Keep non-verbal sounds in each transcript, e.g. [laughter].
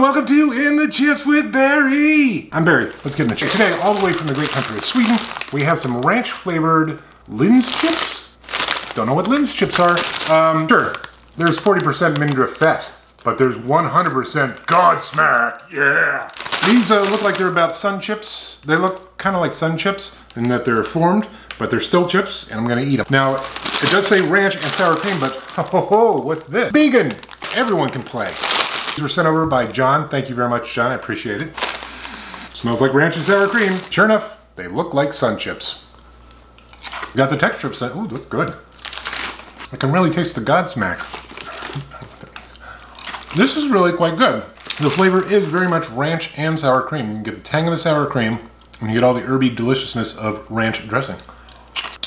and welcome to In the Chips with Barry. I'm Barry. Let's get in the chips. Today, all the way from the great country of Sweden, we have some ranch flavored Lin's chips. Don't know what Lin's chips are. Um, sure, there's 40% Mindre fat, but there's 100% godsmak. Yeah. These uh, look like they're about sun chips. They look kind of like sun chips in that they're formed, but they're still chips, and I'm gonna eat them. Now, it does say ranch and sour cream, but [laughs] ho ho ho, what's this? Vegan. Everyone can play. These were sent over by John. Thank you very much, John. I appreciate it. Smells like ranch and sour cream. Sure enough, they look like sun chips. Got the texture of sun. Ooh, that's good. I can really taste the godsmak. This is really quite good. The flavor is very much ranch and sour cream. You get the tang of the sour cream, and you get all the herby deliciousness of ranch dressing.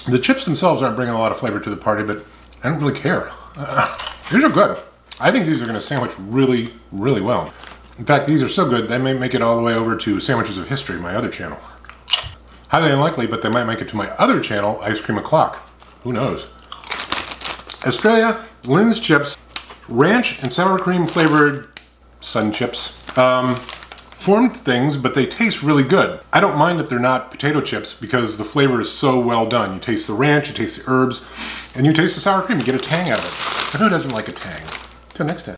The chips themselves aren't bringing a lot of flavor to the party, but I don't really care. Uh, [laughs] these are good. I think these are going to sandwich really, really well. In fact, these are so good, they may make it all the way over to Sandwiches of History, my other channel. Highly unlikely, but they might make it to my other channel, Ice Cream O'Clock. Who knows? Estrella, Lin's chips, ranch and sour cream flavored sun chips. Um, formed things, but they taste really good. I don't mind that they're not potato chips because the flavor is so well done. You taste the ranch, you taste the herbs, and you taste the sour cream. You get a tang out of it. But who doesn't like a tang? Till next time.